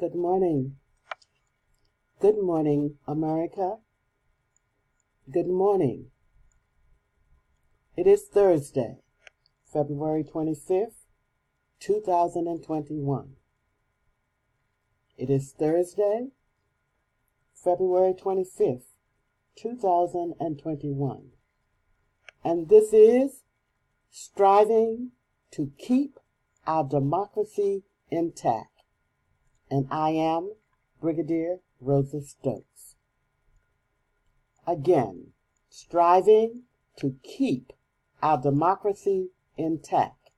Good morning. Good morning, America. Good morning. It is Thursday, February 25th, 2021. It is Thursday, February 25th, 2021. And this is Striving to Keep Our Democracy Intact and I am Brigadier Rosa Stokes. Again, striving to keep our democracy intact.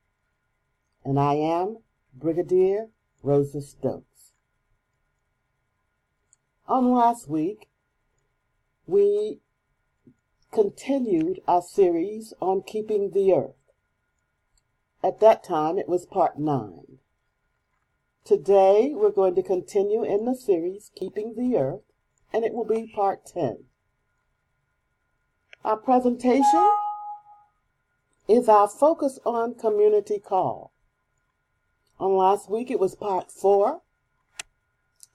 And I am Brigadier Rosa Stokes. On last week, we continued our series on keeping the earth. At that time, it was part nine. Today, we're going to continue in the series, Keeping the Earth, and it will be part 10. Our presentation is our focus on community call. On last week, it was part 4.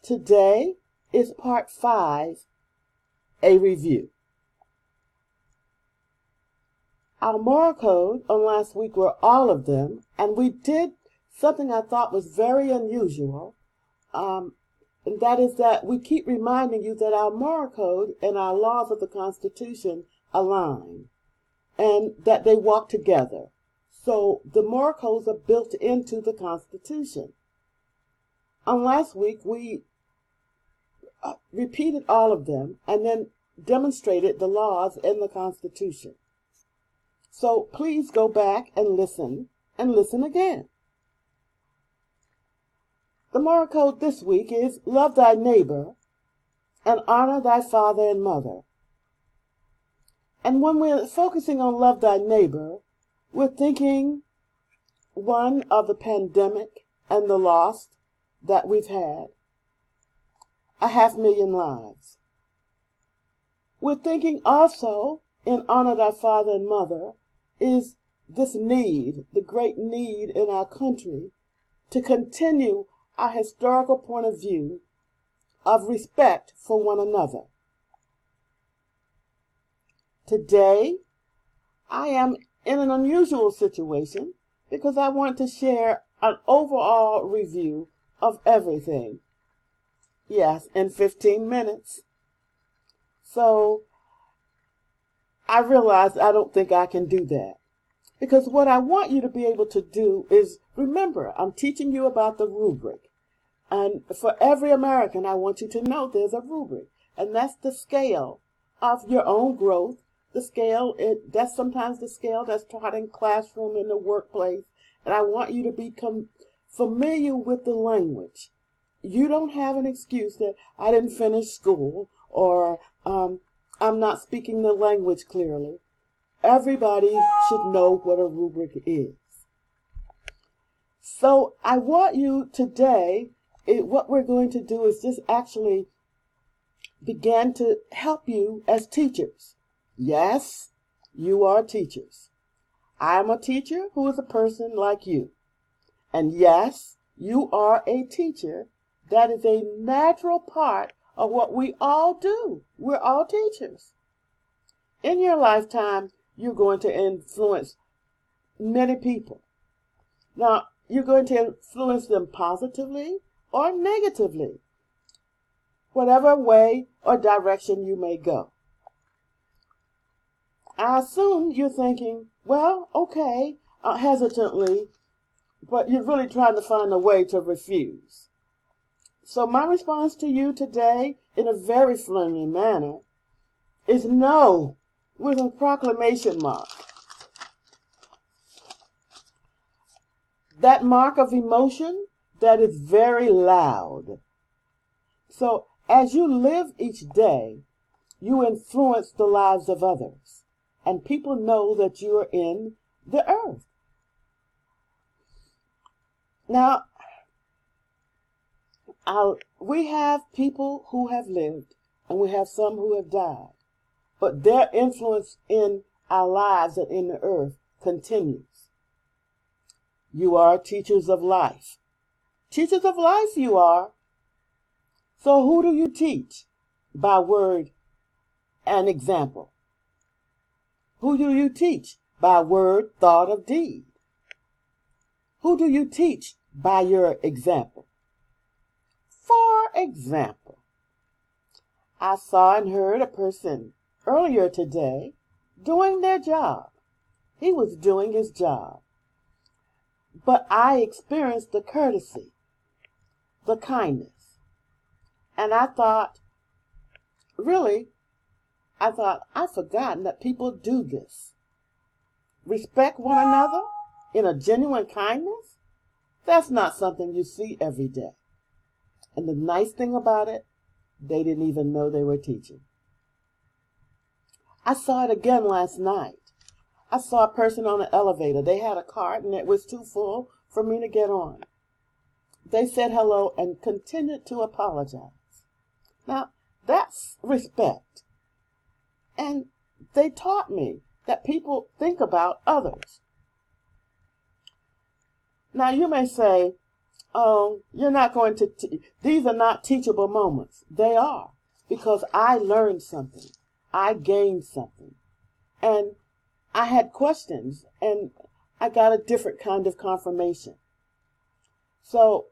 Today is part 5, a review. Our moral code on last week were all of them, and we did something I thought was very unusual. Um, and that is that we keep reminding you that our moral code and our laws of the Constitution align and that they walk together. So the moral codes are built into the Constitution. On last week, we uh, repeated all of them and then demonstrated the laws in the Constitution. So please go back and listen and listen again. The moral code this week is love thy neighbor and honor thy father and mother. And when we're focusing on love thy neighbor, we're thinking one of the pandemic and the loss that we've had, a half million lives. We're thinking also in honor thy father and mother is this need, the great need in our country to continue a historical point of view of respect for one another. Today, I am in an unusual situation because I want to share an overall review of everything. Yes, in 15 minutes. So I realize I don't think I can do that. Because what I want you to be able to do is remember, I'm teaching you about the rubric. And for every American, I want you to know there's a rubric. And that's the scale of your own growth. The scale, it, that's sometimes the scale that's taught in classroom, in the workplace. And I want you to become familiar with the language. You don't have an excuse that I didn't finish school or um, I'm not speaking the language clearly. Everybody should know what a rubric is. So I want you today, it, what we're going to do is just actually begin to help you as teachers. Yes, you are teachers. I am a teacher who is a person like you. And yes, you are a teacher. That is a natural part of what we all do. We're all teachers. In your lifetime, you're going to influence many people. Now, you're going to influence them positively or negatively, whatever way or direction you may go. I assume you're thinking, well, okay, uh, hesitantly, but you're really trying to find a way to refuse. So my response to you today, in a very friendly manner, is no with a proclamation mark. That mark of emotion that is very loud. So as you live each day, you influence the lives of others, and people know that you are in the earth. Now, I'll, we have people who have lived, and we have some who have died but their influence in our lives and in the earth continues. You are teachers of life. Teachers of life, you are. So who do you teach by word and example? Who do you teach by word, thought, of deed? Who do you teach by your example? For example, I saw and heard a person earlier today doing their job. He was doing his job. But I experienced the courtesy, the kindness. And I thought, really, I thought, I've forgotten that people do this. Respect one another in a genuine kindness? That's not something you see every day. And the nice thing about it, they didn't even know they were teaching. I saw it again last night. I saw a person on an elevator. They had a cart and it was too full for me to get on. They said hello and continued to apologize. Now, that's respect. And they taught me that people think about others. Now, you may say, oh, you're not going to, these are not teachable moments. They are, because I learned something. I gained something. And I had questions, and I got a different kind of confirmation. So,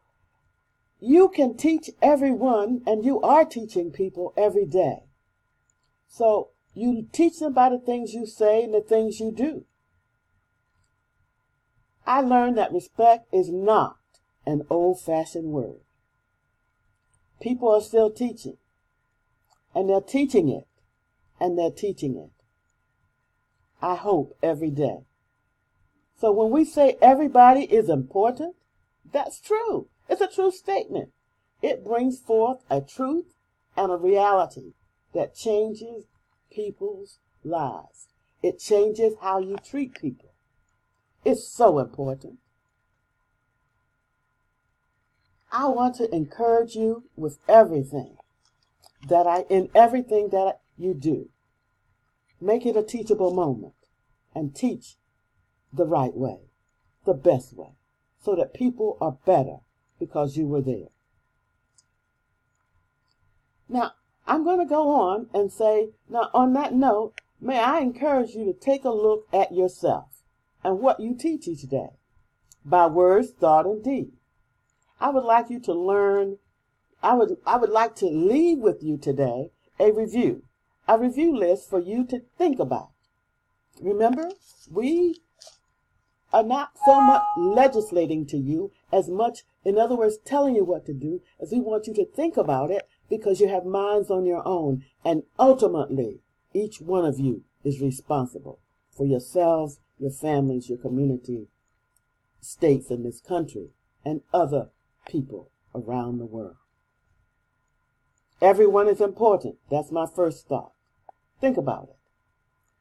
you can teach everyone, and you are teaching people every day. So, you teach them by the things you say and the things you do. I learned that respect is not an old fashioned word. People are still teaching, and they're teaching it, and they're teaching it. I hope every day. So when we say everybody is important, that's true. It's a true statement. It brings forth a truth and a reality that changes people's lives. It changes how you treat people. It's so important. I want to encourage you with everything that I, in everything that you do. Make it a teachable moment and teach the right way, the best way, so that people are better because you were there. Now, I'm going to go on and say, now, on that note, may I encourage you to take a look at yourself and what you teach each day by words, thought, and deed. I would like you to learn, I would, I would like to leave with you today a review, a review list for you to think about. Remember, we are not so much legislating to you as much, in other words, telling you what to do, as we want you to think about it because you have minds on your own. And ultimately, each one of you is responsible for yourselves, your families, your community, states in this country, and other people around the world. Everyone is important. That's my first thought. Think about it.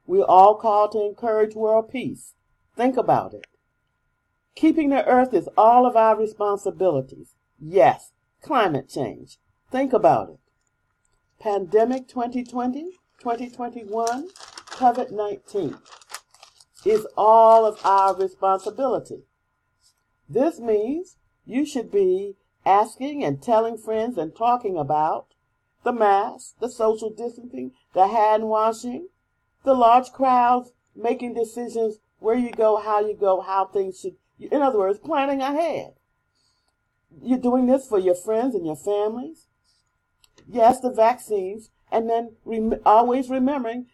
We're all called to encourage world peace. Think about it. Keeping the earth is all of our responsibilities. Yes, climate change. Think about it. Pandemic 2020, 2021, COVID 19 is all of our responsibility. This means you should be asking and telling friends and talking about the mask, the social distancing, the hand washing, the large crowds making decisions where you go, how you go, how things should, in other words, planning ahead. You're doing this for your friends and your families. Yes, the vaccines, and then always remembering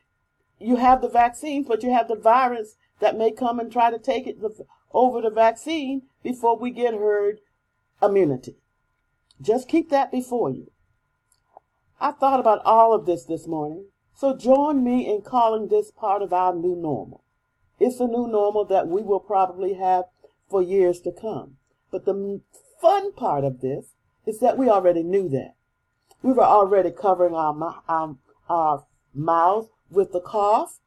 you have the vaccines, but you have the virus that may come and try to take it over the vaccine before we get herd immunity. Just keep that before you. I thought about all of this this morning, so join me in calling this part of our new normal. It's a new normal that we will probably have for years to come. But the fun part of this is that we already knew that. We were already covering our, our, our mouths with the cough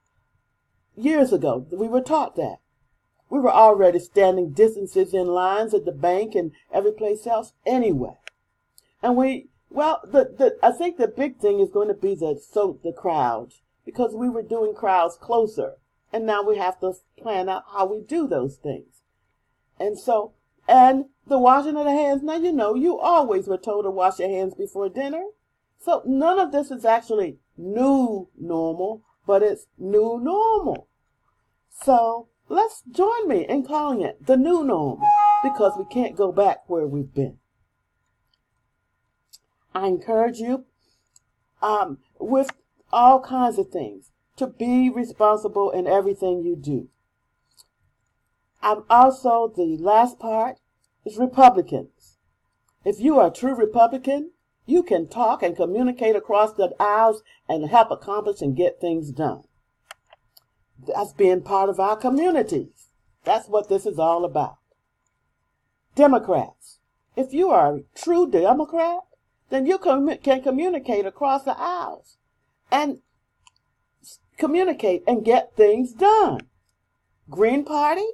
years ago. We were taught that. We were already standing distances in lines at the bank and every place else anyway. And we, well, the, the, I think the big thing is going to be the, so the crowds because we were doing crowds closer and now we have to plan out how we do those things. And so, and The washing of the hands. Now, you know, you always were told to wash your hands before dinner. So none of this is actually new normal, but it's new normal. So let's join me in calling it the new normal because we can't go back where we've been. I encourage you um, with all kinds of things to be responsible in everything you do. I'm also, the last part is Republicans. If you are a true Republican, you can talk and communicate across the aisles and help accomplish and get things done. That's being part of our communities. That's what this is all about. Democrats. If you are a true Democrat, then you can communicate across the aisles and communicate and get things done. Green Party,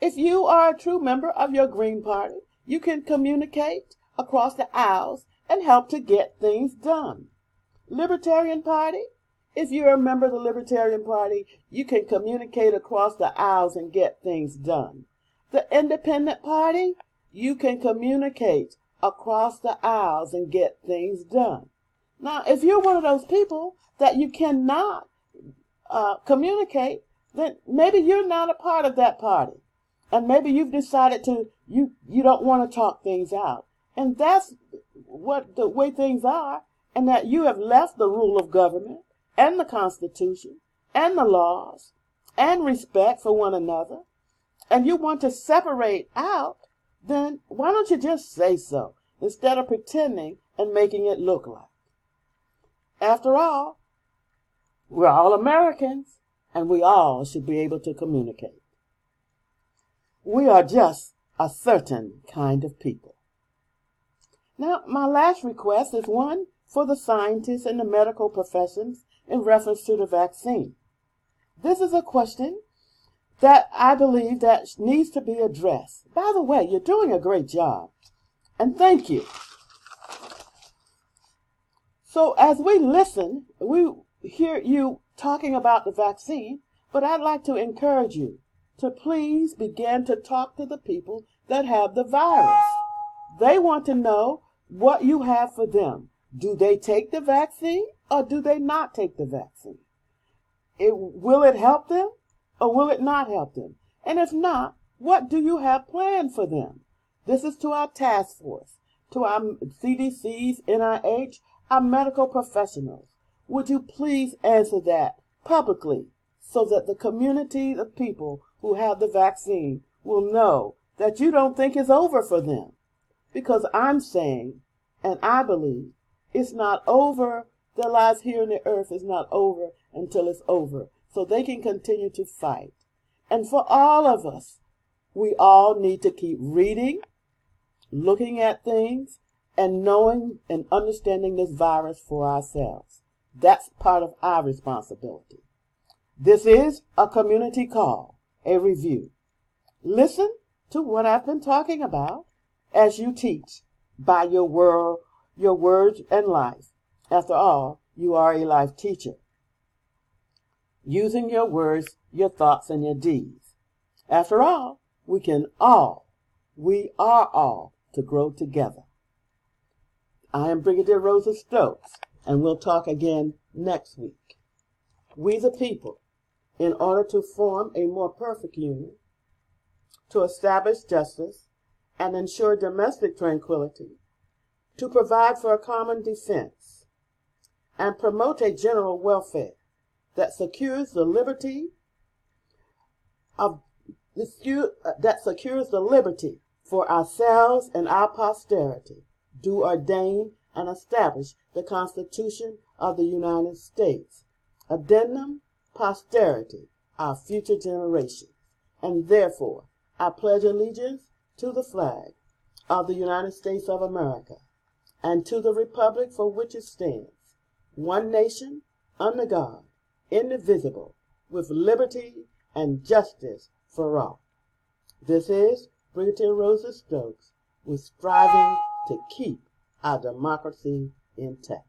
if you are a true member of your Green Party, you can communicate across the aisles and help to get things done. Libertarian Party, if you're a member of the Libertarian Party, you can communicate across the aisles and get things done. The Independent Party, you can communicate across the aisles and get things done. Now, if you're one of those people that you cannot uh, communicate, then maybe you're not a part of that party. And maybe you've decided to, you, you don't want to talk things out. And that's what the way things are, and that you have left the rule of government and the Constitution and the laws and respect for one another, and you want to separate out, then why don't you just say so instead of pretending and making it look like? After all, we're all Americans and we all should be able to communicate. We are just a certain kind of people. Now, my last request is one for the scientists and the medical professions in reference to the vaccine. This is a question that I believe that needs to be addressed. By the way, you're doing a great job. And thank you. So as we listen, we hear you talking about the vaccine, but I'd like to encourage you to please begin to talk to the people that have the virus. They want to know what you have for them. Do they take the vaccine or do they not take the vaccine? It, will it help them or will it not help them? And if not, what do you have planned for them? This is to our task force, to our CDCs, NIH, our medical professionals. Would you please answer that publicly so that the community of people who have the vaccine will know that you don't think it's over for them? Because I'm saying, and I believe, it's not over their lives here on the earth is not over until it's over. So they can continue to fight. And for all of us, we all need to keep reading, looking at things, and knowing and understanding this virus for ourselves. That's part of our responsibility. This is a community call, a review. Listen to what I've been talking about as you teach by your word, your words and life. After all, you are a life teacher. Using your words, your thoughts, and your deeds. After all, we can all, we are all to grow together. I am Brigadier Rosa Stokes, and we'll talk again next week. We the people, in order to form a more perfect union, to establish justice and ensure domestic tranquility, to provide for a common defense, and promote a general welfare that secures the liberty of that secures the liberty for ourselves and our posterity, do ordain and establish the Constitution of the United States. Addendum posterity, our future generations, and therefore I pledge allegiance to the flag of the United States of America and to the republic for which it stands one nation, under God, indivisible, with liberty and justice for all. This is Brigadier Rosa Stokes with striving to keep our democracy intact.